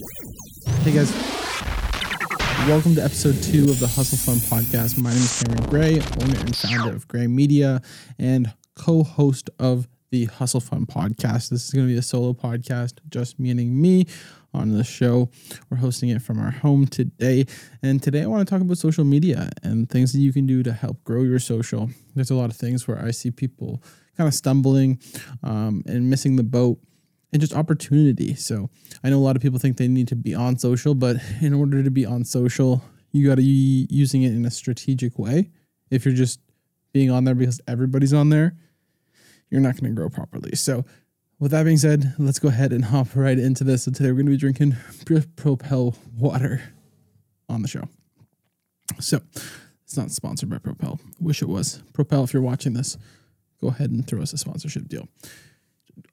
Hey guys, welcome to episode two of the Hustle Fund podcast. My name is Cameron Gray, owner and founder of Gray Media and co host of the Hustle Fund podcast. This is going to be a solo podcast, just meaning me on the show. We're hosting it from our home today. And today I want to talk about social media and things that you can do to help grow your social. There's a lot of things where I see people kind of stumbling um, and missing the boat and just opportunity. So I know a lot of people think they need to be on social, but in order to be on social, you got to be using it in a strategic way. If you're just being on there because everybody's on there, you're not going to grow properly. So, with that being said, let's go ahead and hop right into this. So, today we're going to be drinking Propel water on the show. So, it's not sponsored by Propel. Wish it was. Propel, if you're watching this, go ahead and throw us a sponsorship deal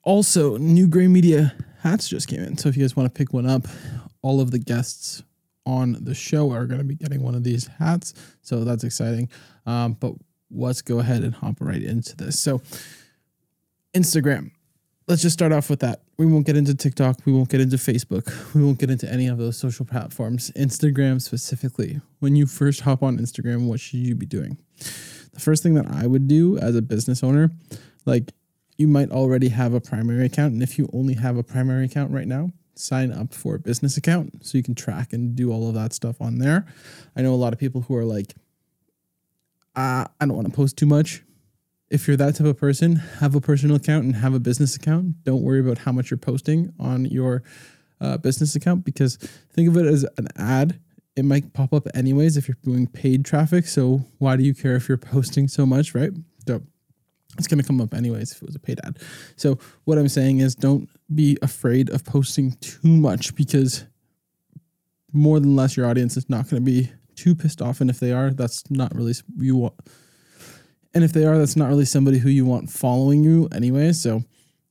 also, new Gray Media hats just came in. So if you guys want to pick one up, all of the guests on the show are going to be getting one of these hats. So that's exciting. Um, but let's go ahead and hop right into this. So, Instagram. Let's just start off with that. We won't get into TikTok. We won't get into Facebook. We won't get into any of those social platforms. Instagram specifically. When you first hop on Instagram, what should you be doing? The first thing that I would do as a business owner, like you might already have a primary account. And if you only have a primary account right now, sign up for a business account so you can track and do all of that stuff on there. I know a lot of people who are like, uh, I don't want to post too much. If you're that type of person, have a personal account and have a business account. Don't worry about how much you're posting on your uh, business account because think of it as an ad. It might pop up anyways if you're doing paid traffic. So why do you care if you're posting so much, right? It's going to come up anyways if it was a paid ad. So what I'm saying is don't be afraid of posting too much because more than less your audience is not going to be too pissed off. And if they are that's not really you want and if they are that's not really somebody who you want following you anyway. So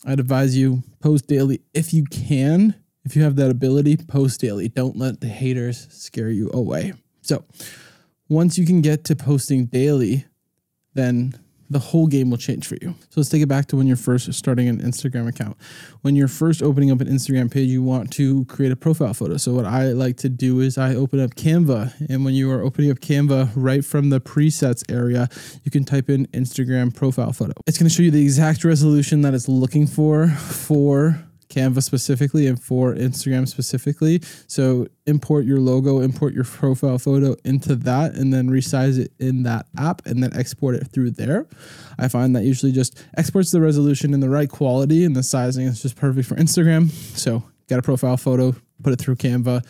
i'd advise you post daily if you can. If you have that ability post daily. Don't let the haters scare you away. So once you can get to posting daily then the whole game will change for you. So let's take it back to when you're first starting an Instagram account. When you're first opening up an Instagram page, you want to create a profile photo. So what I like to do is I open up Canva, and when you are opening up Canva, right from the presets area, you can type in Instagram profile photo. It's going to show you the exact resolution that it's looking for for Canva specifically and for Instagram specifically. So import your logo, import your profile photo into that, and then resize it in that app and then export it through there. I find that usually just exports the resolution in the right quality and the sizing is just perfect for Instagram. So get a profile photo, put it through Canva,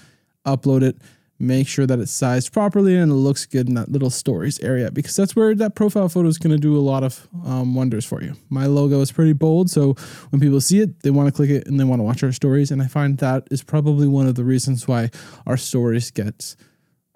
upload it make sure that it's sized properly and it looks good in that little stories area because that's where that profile photo is going to do a lot of um, wonders for you. My logo is pretty bold, so when people see it, they want to click it and they want to watch our stories. And I find that is probably one of the reasons why our stories get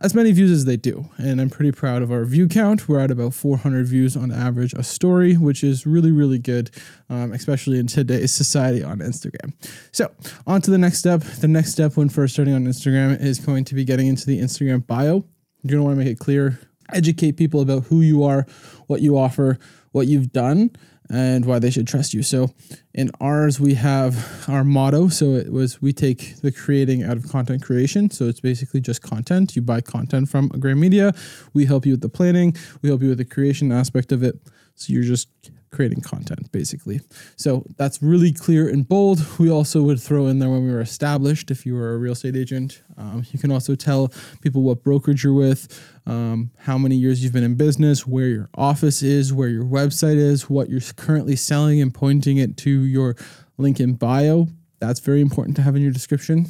as many views as they do. And I'm pretty proud of our view count. We're at about 400 views on average a story, which is really, really good, um, especially in today's society on Instagram. So, on to the next step. The next step when first starting on Instagram is going to be getting into the Instagram bio. You're going to want to make it clear, educate people about who you are, what you offer, what you've done and why they should trust you. So in ours, we have our motto. So it was we take the creating out of content creation. So it's basically just content. You buy content from Gray Media. We help you with the planning. We help you with the creation aspect of it. So you're just creating content basically. So that's really clear and bold. We also would throw in there when we were established, if you were a real estate agent. Um, you can also tell people what brokerage you're with, um, how many years you've been in business, where your office is, where your website is, what you're currently selling, and pointing it to your link in bio. That's very important to have in your description.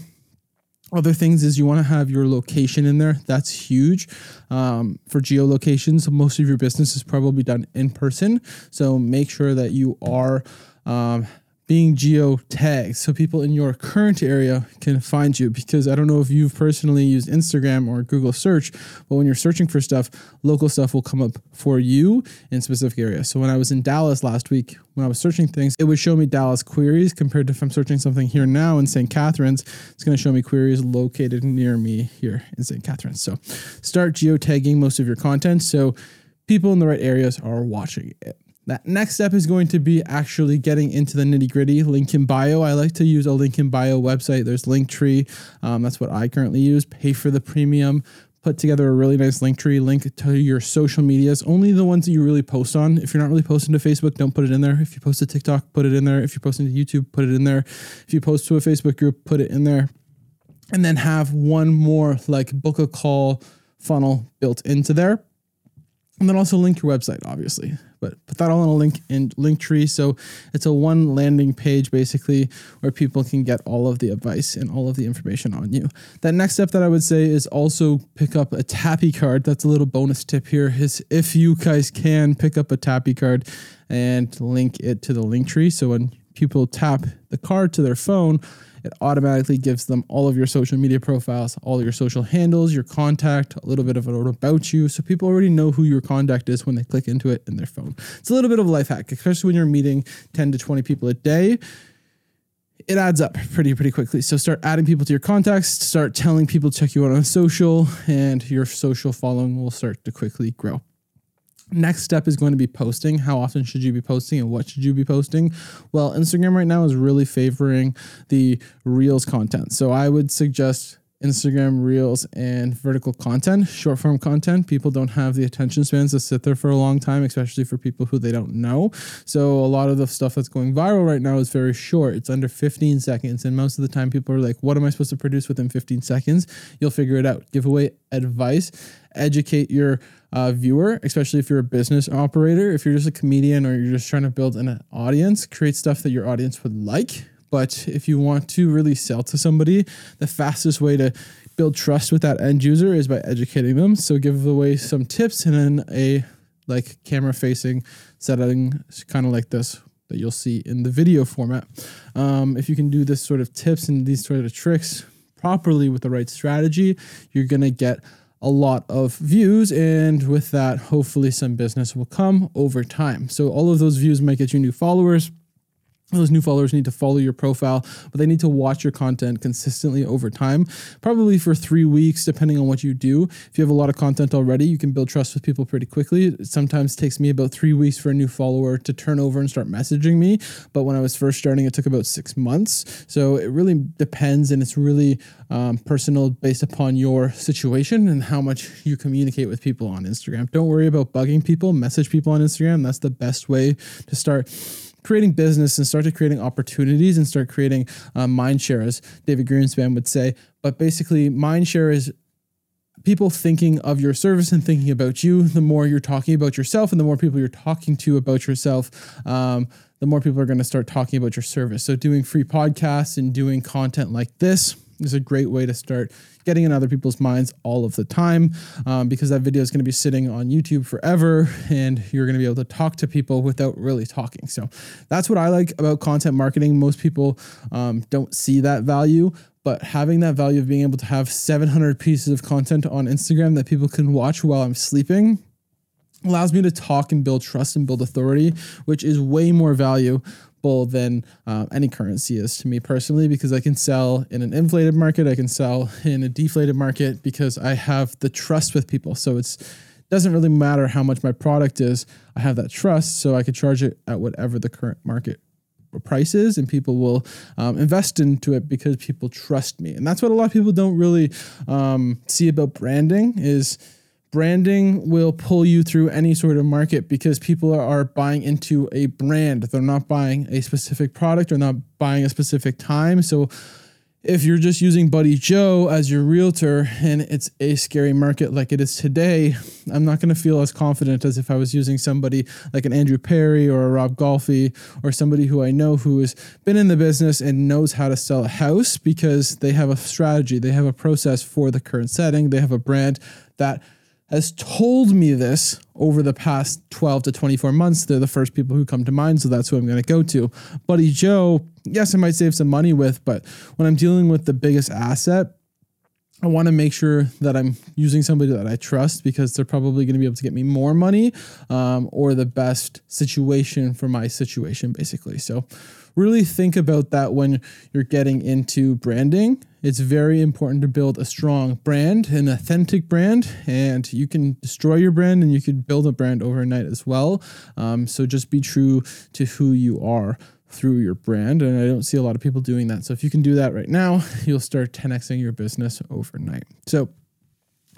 Other things is you want to have your location in there. That's huge um, for geolocations. Most of your business is probably done in person, so make sure that you are um, being geo tagged so people in your current area can find you because I don't know if you've personally used Instagram or Google search, but when you're searching for stuff, local stuff will come up for you in specific areas. So when I was in Dallas last week, when I was searching things, it would show me Dallas queries compared to if I'm searching something here now in St. Catharines, it's going to show me queries located near me here in St. Catharines. So start geotagging most of your content so people in the right areas are watching it. That next step is going to be actually getting into the nitty gritty. Link in bio. I like to use a link in bio website. There's Linktree. Um, that's what I currently use. Pay for the premium. Put together a really nice link tree, link to your social medias, only the ones that you really post on. If you're not really posting to Facebook, don't put it in there. If you post to TikTok, put it in there. If you're posting to YouTube, put it in there. If you post to a Facebook group, put it in there. And then have one more like book a call funnel built into there and then also link your website, obviously. But put that all in a link in Linktree. So it's a one landing page basically where people can get all of the advice and all of the information on you. That next step that I would say is also pick up a Tappy card. That's a little bonus tip here is if you guys can pick up a Tappy card and link it to the Linktree. So when people tap the card to their phone, it automatically gives them all of your social media profiles, all your social handles, your contact, a little bit of a note about you. So people already know who your contact is when they click into it in their phone. It's a little bit of a life hack, especially when you're meeting 10 to 20 people a day it adds up pretty pretty quickly. So start adding people to your contacts, start telling people to check you out on social, and your social following will start to quickly grow. Next step is going to be posting. How often should you be posting and what should you be posting? Well, Instagram right now is really favoring the Reels content. So I would suggest Instagram Reels and vertical content, short form content. People don't have the attention spans to sit there for a long time, especially for people who they don't know. So a lot of the stuff that's going viral right now is very short. It's under 15 seconds. And most of the time people are like, what am I supposed to produce within 15 seconds? You'll figure it out. Give away advice, educate your uh, viewer, especially if you're a business operator. If you're just a comedian or you're just trying to build an audience, create stuff that your audience would like. But if you want to really sell to somebody, the fastest way to build trust with that end user is by educating them. So give away some tips and then a like camera facing setting, kind of like this that you'll see in the video format. Um, if you can do this sort of tips and these sort of tricks properly with the right strategy, you're gonna get a lot of views and with that hopefully some business will come over time so all of those views might get you new followers those new followers need to follow your profile, but they need to watch your content consistently over time, probably for three weeks, depending on what you do. If you have a lot of content already, you can build trust with people pretty quickly. It sometimes takes me about three weeks for a new follower to turn over and start messaging me. But when I was first starting, it took about six months. So it really depends and it's really um, personal based upon your situation and how much you communicate with people on Instagram. Don't worry about bugging people, message people on Instagram. That's the best way to start creating business and started creating opportunities and start creating uh, mind share, as David Greenspan would say. But basically, mind share is people thinking of your service and thinking about you. The more you're talking about yourself and the more people you're talking to about yourself, um, the more people are going to start talking about your service. So, doing free podcasts and doing content like this is a great way to start getting in other people's minds all of the time um, because that video is going to be sitting on YouTube forever and you're going to be able to talk to people without really talking. So that's what I like about content marketing. Most people um, don't see that value, but having that value of being able to have 700 pieces of content on Instagram that people can watch while I'm sleeping allows me to talk and build trust and build authority, which is way more value than uh, any currency is to me personally because I can sell in an inflated market, I can sell in a deflated market because I have the trust with people. So it's doesn't really matter how much my product is. I have that trust, so I could charge it at whatever the current market price is, and people will um, invest into it because people trust me. And that's what a lot of people don't really um, see about branding is branding will pull you through any sort of market because people are, buying into a brand. They're not buying a specific product or not buying a specific time. So if you're just using Buddy Joe as your realtor and it's a scary market like it is today, I'm not going to feel as confident as if I was using somebody like an Andrew Perry or a Rob Golfi or somebody who I know who has been in the business and knows how to sell a house because they have a strategy, they have a process for the current setting, they have a brand that has told me this over the past 12 to 24 months. They're the first people who come to mind, so that's who I'm going to go to. Buddy Joe, yes, I might save some money with, but when I'm dealing with the biggest asset, I want to make sure that I'm using somebody that I trust because they're probably going to be able to get me more money um, or the best situation for my situation, basically. So, really think about that when you're getting into branding it's very important to build a strong brand, an authentic brand, and you can destroy your brand and you could build a brand overnight as well. Um, so just be true to who you are through your brand. And I don't see a lot of people doing that. So if you can do that right now, you'll start 10xing your business overnight. So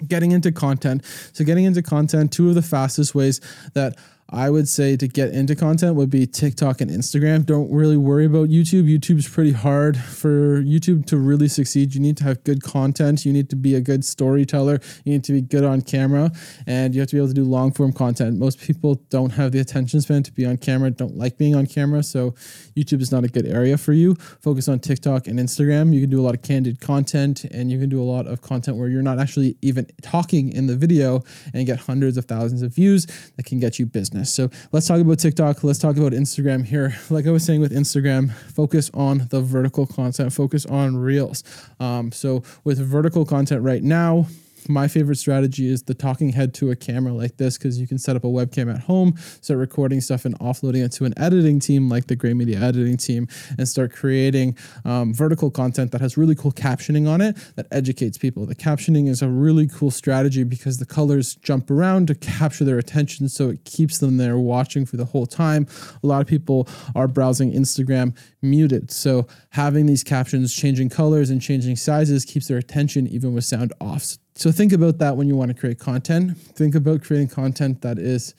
getting into content. So getting into content, two of the fastest ways that I would say to get into content would be TikTok and Instagram. Don't really worry about YouTube. YouTube's pretty hard. For YouTube to really succeed, you need to have good content. You need to be a good storyteller. You need to be good on camera and you have to be able to do long form content. Most people don't have the attention span to be on camera, don't like being on camera. So YouTube is not a good area for you. Focus on TikTok and Instagram. You can do a lot of candid content and you can do a lot of content where you're not actually even talking in the video and get hundreds of thousands of views that can get you business business. So let's talk about TikTok. Let's talk about Instagram here. Like I was saying with Instagram, focus on the vertical content, focus on reels. Um, so with vertical content right now, my favorite strategy is the talking head to a camera like this because you can set up a webcam at home, start recording stuff and offloading it to an editing team like the Gray Media editing team, and start creating um, vertical content that has really cool captioning on it that educates people. The captioning is a really cool strategy because the colors jump around to capture their attention, so it keeps them there watching for the whole time. A lot of people are browsing Instagram muted, so having these captions changing colors and changing sizes keeps their attention even with sound off. So think about that when you want to create content. Think about creating content that is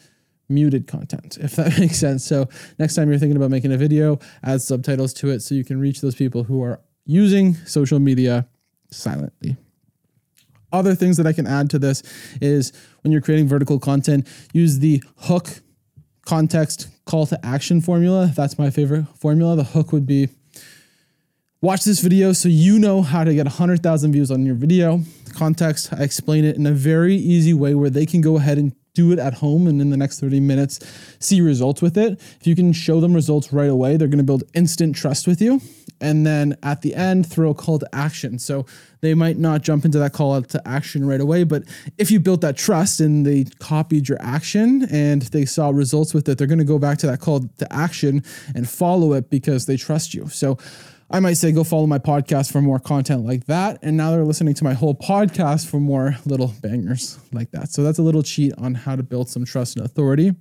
muted content, if that makes sense. So next time you're thinking about making a video, add subtitles to it so you can reach those people who are using social media silently. Other things that I can add to this is when you're creating vertical content, use the hook context call to action formula. That's my favorite formula. The hook would be watch this video so you know how to get 100,000 views on your video context. I explain it in a very easy way where they can go ahead and do it at home and in the next 30 minutes see results with it. If you can show them results right away, they're going to build instant trust with you. And then at the end, throw a call to action. So they might not jump into that call to action right away, but if you built that trust and they copied your action and they saw results with it, they're going to go back to that call to action and follow it because they trust you. So I might say, go follow my podcast for more content like that. And now they're listening to my whole podcast for more little bangers like that. So that's a little cheat on how to build some trust and authority.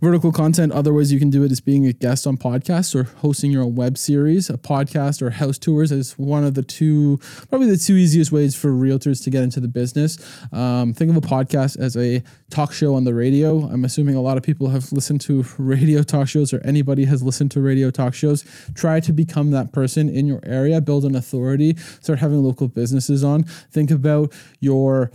Vertical content, other ways you can do it is being a guest on podcasts or hosting your own web series. A podcast or house tours is one of the two, probably the two easiest ways for realtors to get into the business. Um, think of a podcast as a talk show on the radio. I'm assuming a lot of people have listened to radio talk shows or anybody has listened to radio talk shows. Try to become that person in your area, build an authority, start having local businesses on. Think about your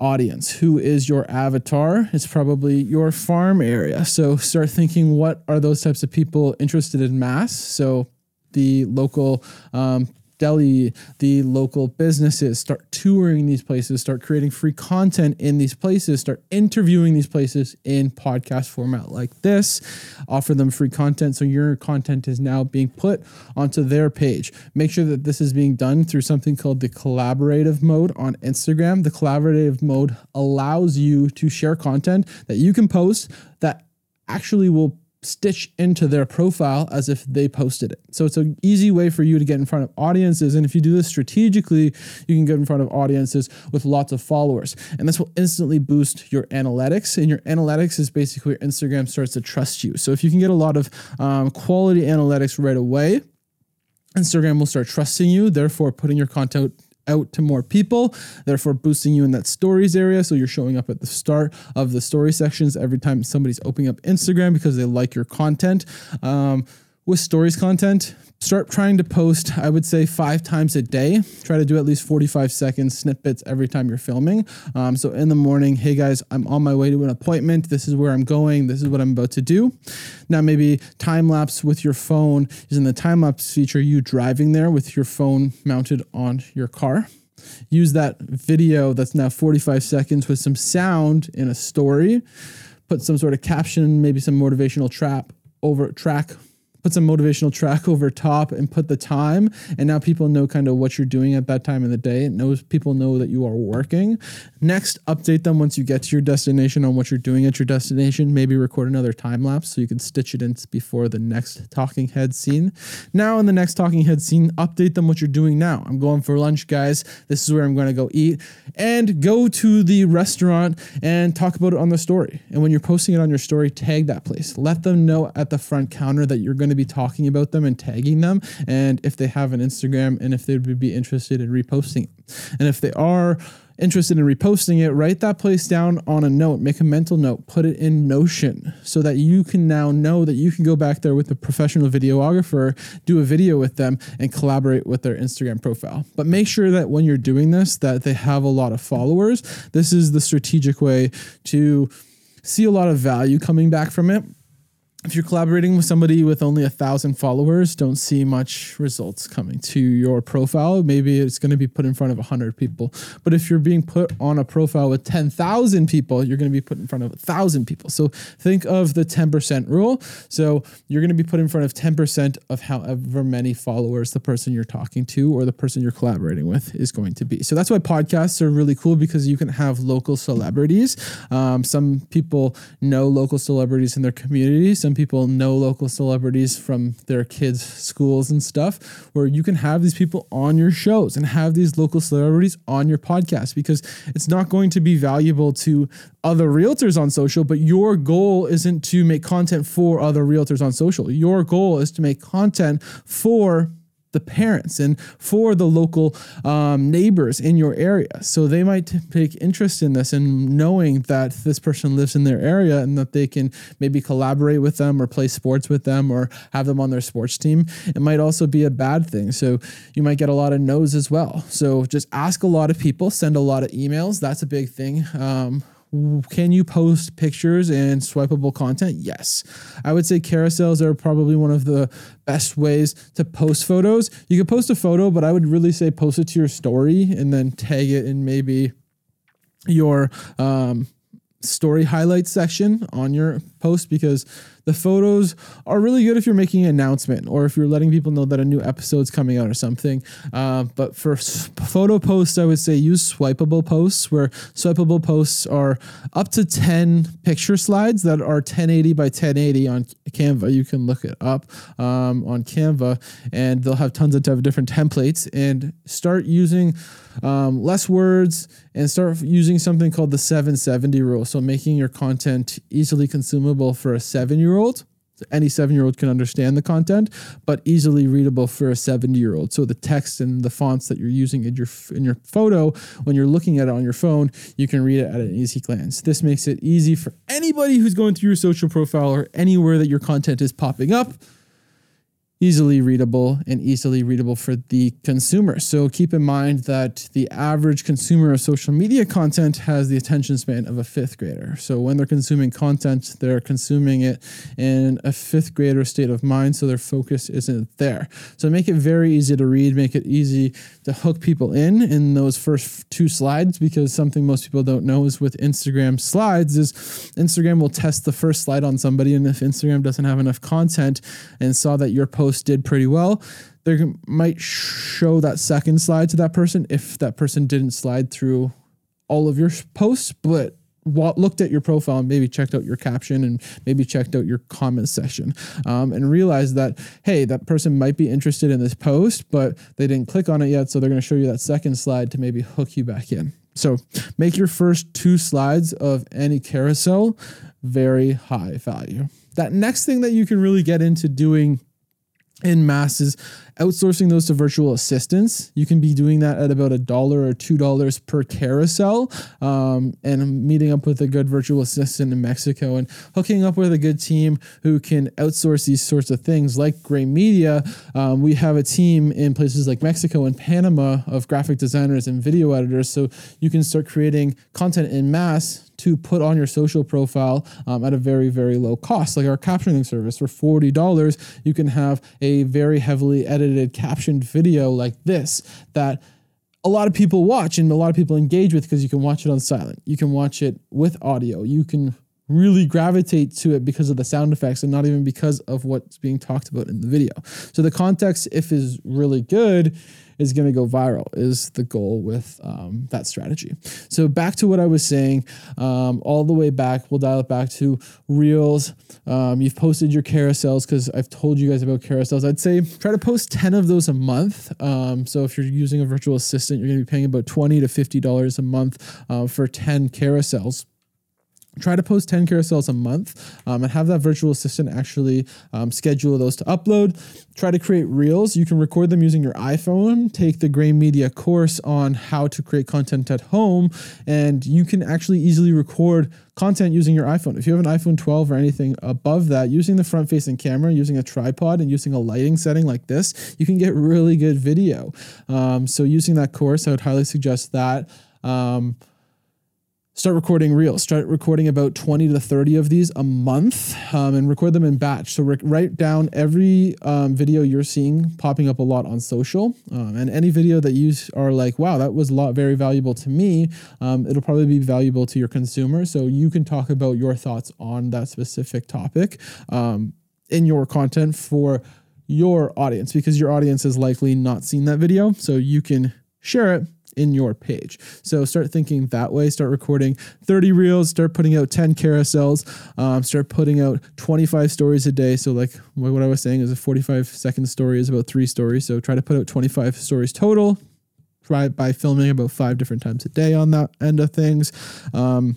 audience. Who is your avatar? It's probably your farm area. So start thinking what are those types of people interested in mass? So the local um, deli, the local businesses, start touring these places, start creating free content in these places, start interviewing these places in podcast format like this, offer them free content so your content is now being put onto their page. Make sure that this is being done through something called the collaborative mode on Instagram. The collaborative mode allows you to share content that you can post that actually will stitch into their profile as if they posted it. So it's an easy way for you to get in front of audiences. And if you do this strategically, you can get in front of audiences with lots of followers. And this will instantly boost your analytics. And your analytics is basically where Instagram starts to trust you. So if you can get a lot of um, quality analytics right away, Instagram will start trusting you, therefore putting your content out to more people, therefore boosting you in that stories area. So you're showing up at the start of the story sections every time somebody's opening up Instagram because they like your content. Um, with stories content, start trying to post, I would say, five times a day. Try to do at least 45 seconds snippets every time you're filming. Um, so in the morning, hey guys, I'm on my way to an appointment. This is where I'm going. This is what I'm about to do. Now, maybe time lapse with your phone using the time lapse feature, you driving there with your phone mounted on your car. Use that video that's now 45 seconds with some sound in a story. Put some sort of caption, maybe some motivational trap over track put some motivational track over top and put the time and now people know kind of what you're doing at that time of the day. It knows people know that you are working. Next update them once you get to your destination on what you're doing at your destination. Maybe record another time lapse so you can stitch it in before the next talking head scene. Now in the next talking head scene update them what you're doing now. I'm going for lunch guys. This is where i'm going to go eat and go to the restaurant and talk about it on the story. And when you're posting it on your story tag that place. Let them know at the front counter that you're going to be talking about them and tagging them, and if they have an Instagram and if they would be interested in reposting. And if they are interested in reposting it, write that place down on a note, make a mental note, put it in Notion so that you can now know that you can go back there with a professional videographer, do a video with them and collaborate with their Instagram profile. But make sure that when you're doing this that they have a lot of followers. This is the strategic way to see a lot of value coming back from it if you're collaborating with somebody with only a thousand followers, don't see much results coming to your profile. Maybe it's going to be put in front of a hundred people. But if you're being put on a profile with 10,000 people, you're going to be put in front of a thousand people. So think of the 10% rule. So you're going to be put in front of 10% of however many followers the person you're talking to or the person you're collaborating with is going to be. So that's why podcasts are really cool because you can have local celebrities. Um, some people know local celebrities in their communities some people know local celebrities from their kids' schools and stuff, where you can have these people on your shows and have these local celebrities on your podcast because it's not going to be valuable to other realtors on social, but your goal isn't to make content for other realtors on social. Your goal is to make content for the parents and for the local um, neighbors in your area. So they might take interest in this and knowing that this person lives in their area and that they can maybe collaborate with them or play sports with them or have them on their sports team. It might also be a bad thing. So you might get a lot of no's as well. So just ask a lot of people, send a lot of emails. That's a big thing. Um, can you post pictures and swipeable content? Yes. I would say carousels are probably one of the best ways to post photos. You could post a photo, but I would really say post it to your story and then tag it in maybe your um, story highlights section on your post because the photos are really good if you're making an announcement or if you're letting people know that a new episode's coming out or something. Uh, but for photo posts, I would say use swipeable posts, where swipeable posts are up to 10 picture slides that are 1080 by 1080 on Canva. You can look it up um, on Canva, and they'll have tons of different templates. And start using um, less words and start using something called the 770 rule. So making your content easily consumable for a seven year old. So any seven year old can understand the content, but easily readable for a 70 year old. So the text and the fonts that you're using in your in your photo, when you're looking at it on your phone, you can read it at an easy glance. This makes it easy for anybody who's going through your social profile or anywhere that your content is popping up easily readable and easily readable for the consumer. So keep in mind that the average consumer of social media content has the attention span of a fifth grader. So when they're consuming content, they're consuming it in a fifth grader state of mind, so their focus isn't there. So make it very easy to read, make it easy to hook people in in those first two slides because something most people don't know is with Instagram slides is Instagram will test the first slide on somebody and if Instagram doesn't have enough content and saw that your post post did pretty well, they might show that second slide to that person if that person didn't slide through all of your posts, but looked at your profile and maybe checked out your caption and maybe checked out your comment section um, and realized that hey that person might be interested in this post but they didn't click on it yet so they're going to show you that second slide to maybe hook you back in. So make your first two slides of any carousel very high value. That next thing that you can really get into doing in masses outsourcing those to virtual assistants. You can be doing that at about a dollar or two dollars per carousel um, and meeting up with a good virtual assistant in mexico and hooking up with a good team who can outsource these sorts of things like gray media. Um, we have a team in places like mexico and panama of graphic designers and video editors so you can start creating content in mass to put on your social profile um, at a very, very low cost. Like our captioning service for $40, you can have a very heavily edited captioned video like this that a lot of people watch and a lot of people engage with because you can watch it on silent. You can watch it with audio. You can really gravitate to it because of the sound effects and not even because of what's being talked about in the video. So the context, if is really good, is going to go viral is the goal with um, that strategy. So back to what I was saying, um, all the way back, we'll dial it back to reels. Um, you've posted your carousels because I've told you guys about carousels. I'd say try to post 10 of those a month. Um, so if you're using a virtual assistant, you're going to be paying about 20 to $50 a month uh, for 10 carousels try to post 10 carousels a month um, and have that virtual assistant actually um, schedule those to upload. Try to create reels. You can record them using your iphone. Take the gray media course on how to create content at home and you can actually easily record content using your iphone. If you have an iphone 12 or anything above that using the front facing camera using a tripod and using a lighting setting like this you can get really good video. Um, so using that course i would highly suggest that. Um, start recording reels. Start recording about 20 to 30 of these a month um, and record them in batch. So re- write down every um, video you're seeing popping up a lot on social um, and any video that you are like wow that was a lot very valuable to me um, it'll probably be valuable to your consumer. So you can talk about your thoughts on that specific topic um, in your content for your audience because your audience has likely not seen that video. So you can share it in your page. So start thinking that way. Start recording 30 reels. Start putting out 10 carousels. Um, start putting out 25 stories a day. So like what I was saying is a 45 second story is about three stories. So try to put out 25 stories total. Try by filming about five different times a day on that end of things. Um,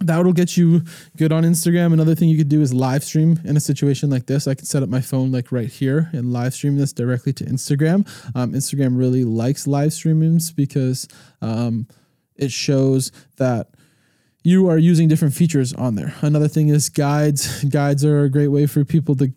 that'll get you good on Instagram. Another thing you could do is live stream in a situation like this. I can set up my phone like right here and live stream this directly to Instagram. Um, Instagram really likes live streamings because um, it shows that you are using different features on there. Another thing is guides. Guides are a great way for people to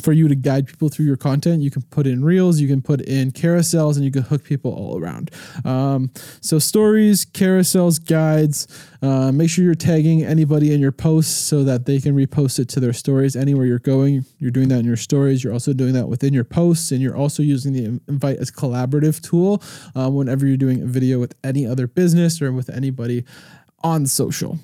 for you to guide people through your content. You can put in reels, you can put in carousels, and you can hook people all around. Um, so, stories, carousels, guides. Uh, make sure you're tagging anybody in your posts so that they can repost it to their stories anywhere you're going. You're doing that in your stories. You're also doing that within your posts, and you're also using the invite as collaborative tool uh, whenever you're doing a video with any other business or with anybody on social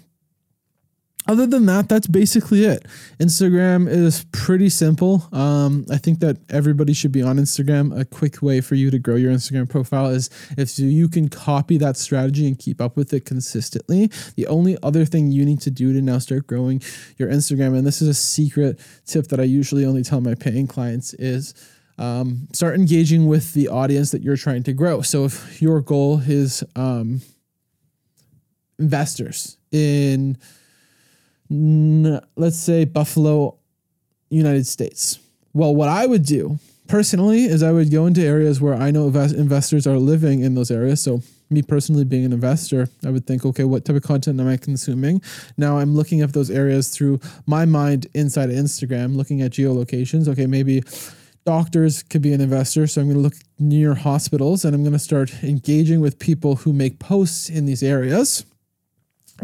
other than that, that's basically it. Instagram is pretty simple. Um, I think that everybody should be on Instagram. A quick way for you to grow your Instagram profile is if you can copy that strategy and keep up with it consistently. The only other thing you need to do to now start growing your Instagram, and this is a secret tip that I usually only tell my paying clients, is um, start engaging with the audience that you're trying to grow. So if your goal is um, investors in let's say Buffalo, United States. Well, what I would do personally is I would go into areas where I know investors are living in those areas. So, me personally being an investor, I would think, okay, what type of content am I consuming? Now I'm looking at those areas through my mind inside of Instagram, looking at geolocations. Okay, maybe doctors could be an investor. So I'm going to look near hospitals and I'm going to start engaging with people who make posts in these areas.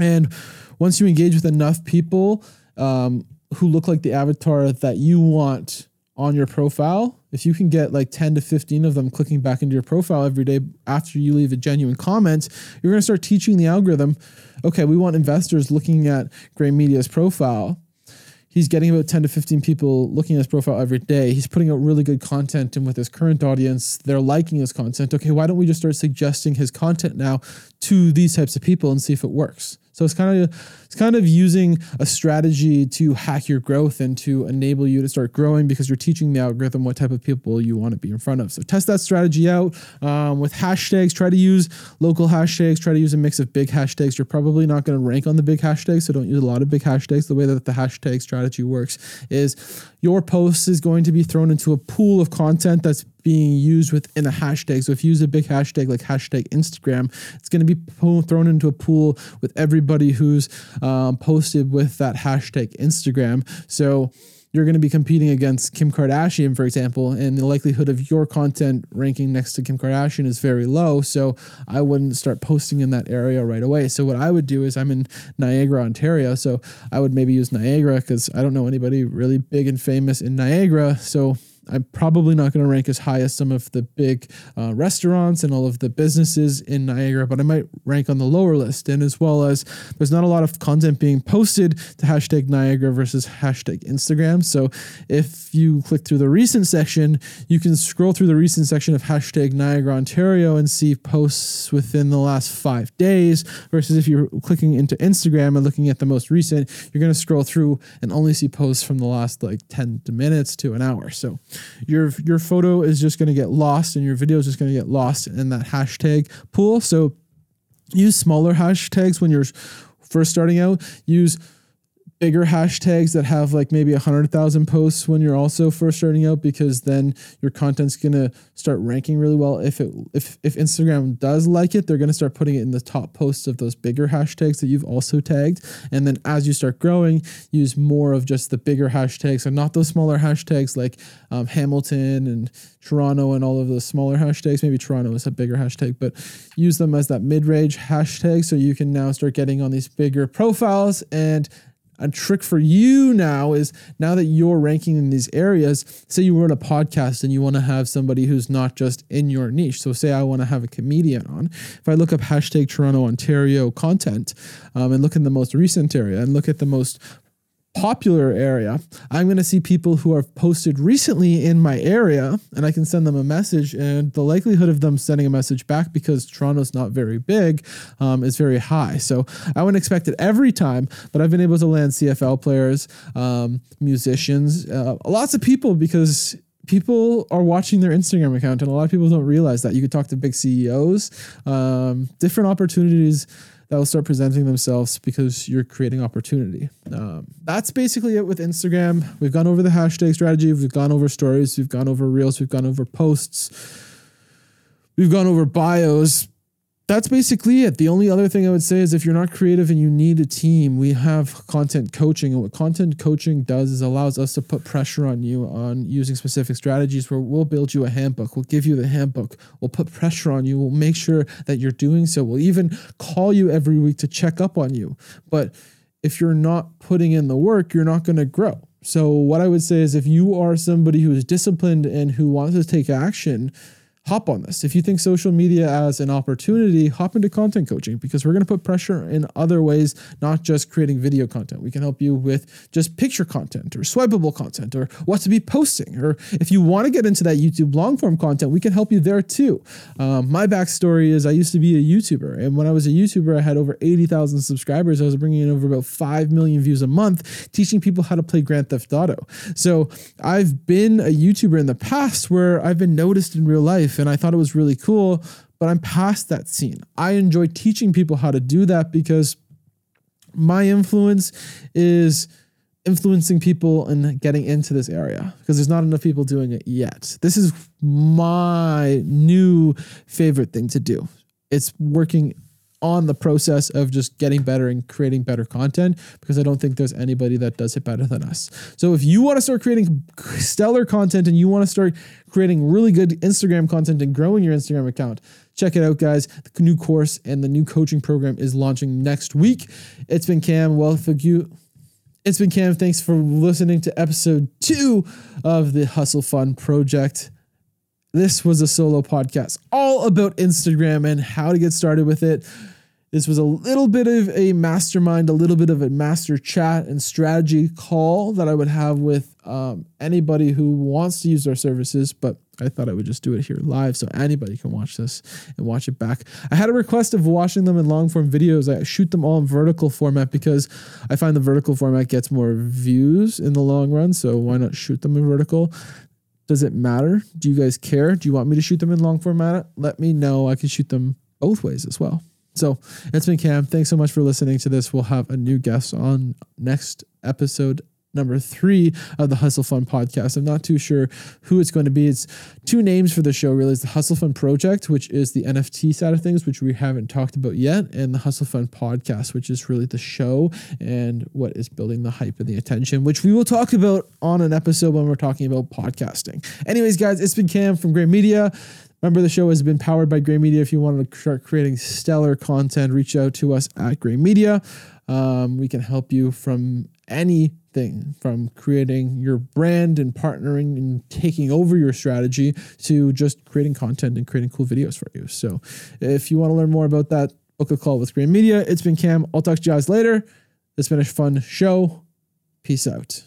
And once you engage with enough people um, who look like the avatar that you want on your profile, if you can get like 10 to 15 of them clicking back into your profile every day after you leave a genuine comment, you're going to start teaching the algorithm okay, we want investors looking at Gray Media's profile he's getting about 10 to 15 people looking at his profile every day. He's putting out really good content, and with his current audience, they're liking his content. Okay, why don't we just start suggesting his content now to these types of people and see if it works? So it's kind of it's kind of using a strategy to hack your growth and to enable you to start growing because you're teaching the algorithm what type of people you want to be in front of. So test that strategy out um, with hashtags. Try to use local hashtags. Try to use a mix of big hashtags. You're probably not going to rank on the big hashtags, so don't use a lot of big hashtags. The way that the hashtag strategy works is your post is going to be thrown into a pool of content that's being used within a hashtag. So if you use a big hashtag like hashtag Instagram, it's going to be thrown into a pool with everybody who's um, posted with that hashtag Instagram. So you're going to be competing against Kim Kardashian, for example, and the likelihood of your content ranking next to Kim Kardashian is very low. So I wouldn't start posting in that area right away. So what I would do is I'm in Niagara, Ontario. So I would maybe use Niagara because I don't know anybody really big and famous in Niagara. So I'm probably not going to rank as high as some of the big uh, restaurants and all of the businesses in Niagara, but I might rank on the lower list. And as well as there's not a lot of content being posted to hashtag Niagara versus hashtag Instagram. So if you click through the recent section, you can scroll through the recent section of hashtag Niagara Ontario and see posts within the last five days. Versus if you're clicking into Instagram and looking at the most recent, you're going to scroll through and only see posts from the last like 10 minutes to an hour. So your your photo is just going to get lost and your video is just going to get lost in that hashtag pool. So use smaller hashtags when you're first starting out. Use bigger hashtags that have like maybe a hundred thousand posts when you're also first starting out because then your content's gonna start ranking really well. If it if if Instagram does like it, they're gonna start putting it in the top posts of those bigger hashtags that you've also tagged. And then as you start growing, use more of just the bigger hashtags and not those smaller hashtags like um, Hamilton and Toronto and all of the smaller hashtags. Maybe Toronto is a bigger hashtag, but use them as that mid-range hashtag so you can now start getting on these bigger profiles and a trick for you now is now that you're ranking in these areas, say you run a podcast and you want to have somebody who's not just in your niche. So, say I want to have a comedian on. If I look up hashtag Toronto, Ontario content um, and look in the most recent area and look at the most popular area, I'm going to see people who have posted recently in my area and I can send them a message. And the likelihood of them sending a message back because Toronto's not very big um, is very high. So I wouldn't expect it every time, but I've been able to land CFL players, um, musicians, uh, lots of people because people are watching their Instagram account, and a lot of people don't realize that. You could talk to big CEOs, um, different opportunities that will start presenting themselves because you're creating opportunity. Um, that's basically it with Instagram. We've gone over the hashtag strategy, we've gone over stories, we've gone over reels, we've gone over posts, we've gone over bios that's basically it. The only other thing I would say is if you're not creative and you need a team, we have content coaching. And what content coaching does is allows us to put pressure on you on using specific strategies where we'll build you a handbook. We'll give you the handbook. We'll put pressure on you. We'll make sure that you're doing so. We'll even call you every week to check up on you. But if you're not putting in the work, you're not going to grow. So, what I would say is if you are somebody who is disciplined and who wants to take action, hop on this. If you think social media as an opportunity, hop into content coaching because we're going to put pressure in other ways, not just creating video content. We can help you with just picture content or swipeable content or what to be posting. Or if you want to get into that YouTube long form content, we can help you there too. Um, my backstory is I used to be a YouTuber. And when I was a YouTuber, I had over 80,000 subscribers. I was bringing in over about 5 million views a month, teaching people how to play Grand Theft Auto. So I've been a YouTuber in the past where I've been noticed in real life and I thought it was really cool, but I'm past that scene. I enjoy teaching people how to do that because my influence is influencing people and getting into this area because there's not enough people doing it yet. This is my new favorite thing to do. It's working on the process of just getting better and creating better content because I don't think there's anybody that does it better than us. So if you want to start creating stellar content and you want to start creating really good Instagram content and growing your Instagram account, check it out, guys. The new course and the new coaching program is launching next week. It's been Cam. Well, thank you. It's been Cam. Thanks for listening to episode two of the Hustle Fund Project. This was a solo podcast all about Instagram and how to get started with it. This was a little bit of a mastermind, a little bit of a master chat and strategy call that I would have with um, anybody who wants to use our services, but I thought I would just do it here live so anybody can watch this and watch it back. I had a request of watching them in long form videos. I shoot them all in vertical format because I find the vertical format gets more views in the long run. So why not shoot them in vertical? Does it matter? Do you guys care? Do you want me to shoot them in long format? Let me know. I can shoot them both ways as well. So it's been Cam. Thanks so much for listening to this. We'll have a new guest on next episode number three of the Hustle Fund podcast. I'm not too sure who it's going to be. It's two names for the show, really. It's the Hustle Fund Project, which is the NFT side of things, which we haven't talked about yet, and the Hustle Fund podcast, which is really the show and what is building the hype and the attention, which we will talk about on an episode when we're talking about podcasting. Anyways, guys, it's been Cam from Gray Media. Remember, the show has been powered by Gray Media. If you want to start creating stellar content, reach out to us at Gray Media. Um, we can help you from anything from creating your brand and partnering and taking over your strategy to just creating content and creating cool videos for you. So if you want to learn more about that, book a call with Gray Media. It's been Cam. I'll talk to you guys later. It's been a fun show. Peace out.